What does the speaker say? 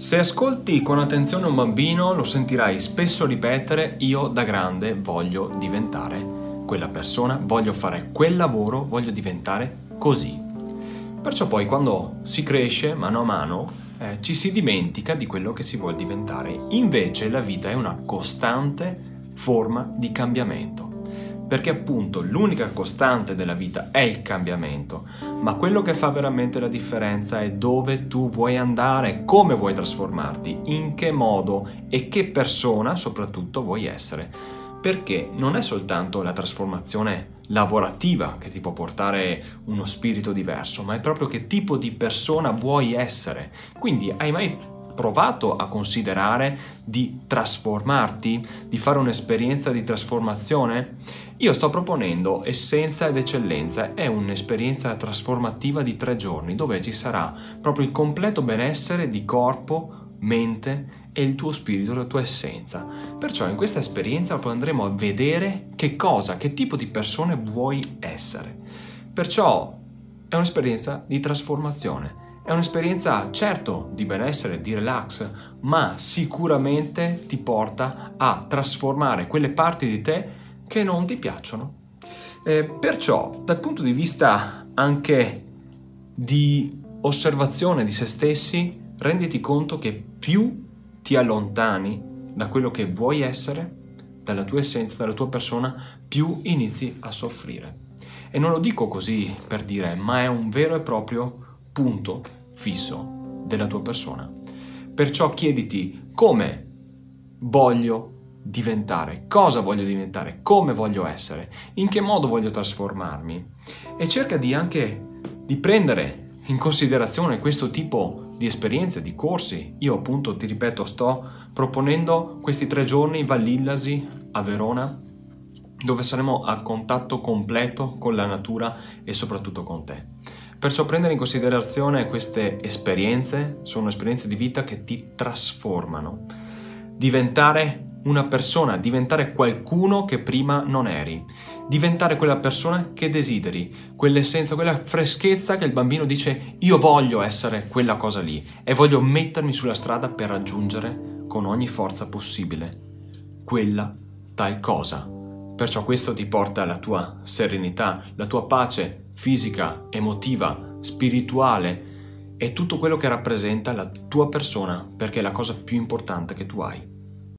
Se ascolti con attenzione un bambino lo sentirai spesso ripetere io da grande voglio diventare quella persona, voglio fare quel lavoro, voglio diventare così. Perciò poi quando si cresce mano a mano eh, ci si dimentica di quello che si vuole diventare. Invece la vita è una costante forma di cambiamento perché appunto l'unica costante della vita è il cambiamento, ma quello che fa veramente la differenza è dove tu vuoi andare, come vuoi trasformarti, in che modo e che persona soprattutto vuoi essere. Perché non è soltanto la trasformazione lavorativa che ti può portare uno spirito diverso, ma è proprio che tipo di persona vuoi essere. Quindi hai mai provato a considerare di trasformarti, di fare un'esperienza di trasformazione? Io sto proponendo Essenza ed Eccellenza, è un'esperienza trasformativa di tre giorni dove ci sarà proprio il completo benessere di corpo, mente e il tuo spirito, la tua essenza. Perciò in questa esperienza andremo a vedere che cosa, che tipo di persone vuoi essere. Perciò è un'esperienza di trasformazione è un'esperienza certo di benessere, di relax, ma sicuramente ti porta a trasformare quelle parti di te che non ti piacciono. Eh, perciò, dal punto di vista anche di osservazione di se stessi, renditi conto che più ti allontani da quello che vuoi essere, dalla tua essenza, dalla tua persona, più inizi a soffrire. E non lo dico così per dire, ma è un vero e proprio punto fisso della tua persona. Perciò chiediti come voglio diventare, cosa voglio diventare, come voglio essere, in che modo voglio trasformarmi e cerca di anche di prendere in considerazione questo tipo di esperienze, di corsi. Io appunto, ti ripeto, sto proponendo questi tre giorni Vallillasi a Verona dove saremo a contatto completo con la natura e soprattutto con te. Perciò prendere in considerazione queste esperienze sono esperienze di vita che ti trasformano. Diventare una persona, diventare qualcuno che prima non eri, diventare quella persona che desideri, quell'essenza, quella freschezza che il bambino dice io voglio essere quella cosa lì e voglio mettermi sulla strada per raggiungere con ogni forza possibile quella tal cosa. Perciò questo ti porta alla tua serenità, la tua pace fisica, emotiva, spirituale e tutto quello che rappresenta la tua persona perché è la cosa più importante che tu hai.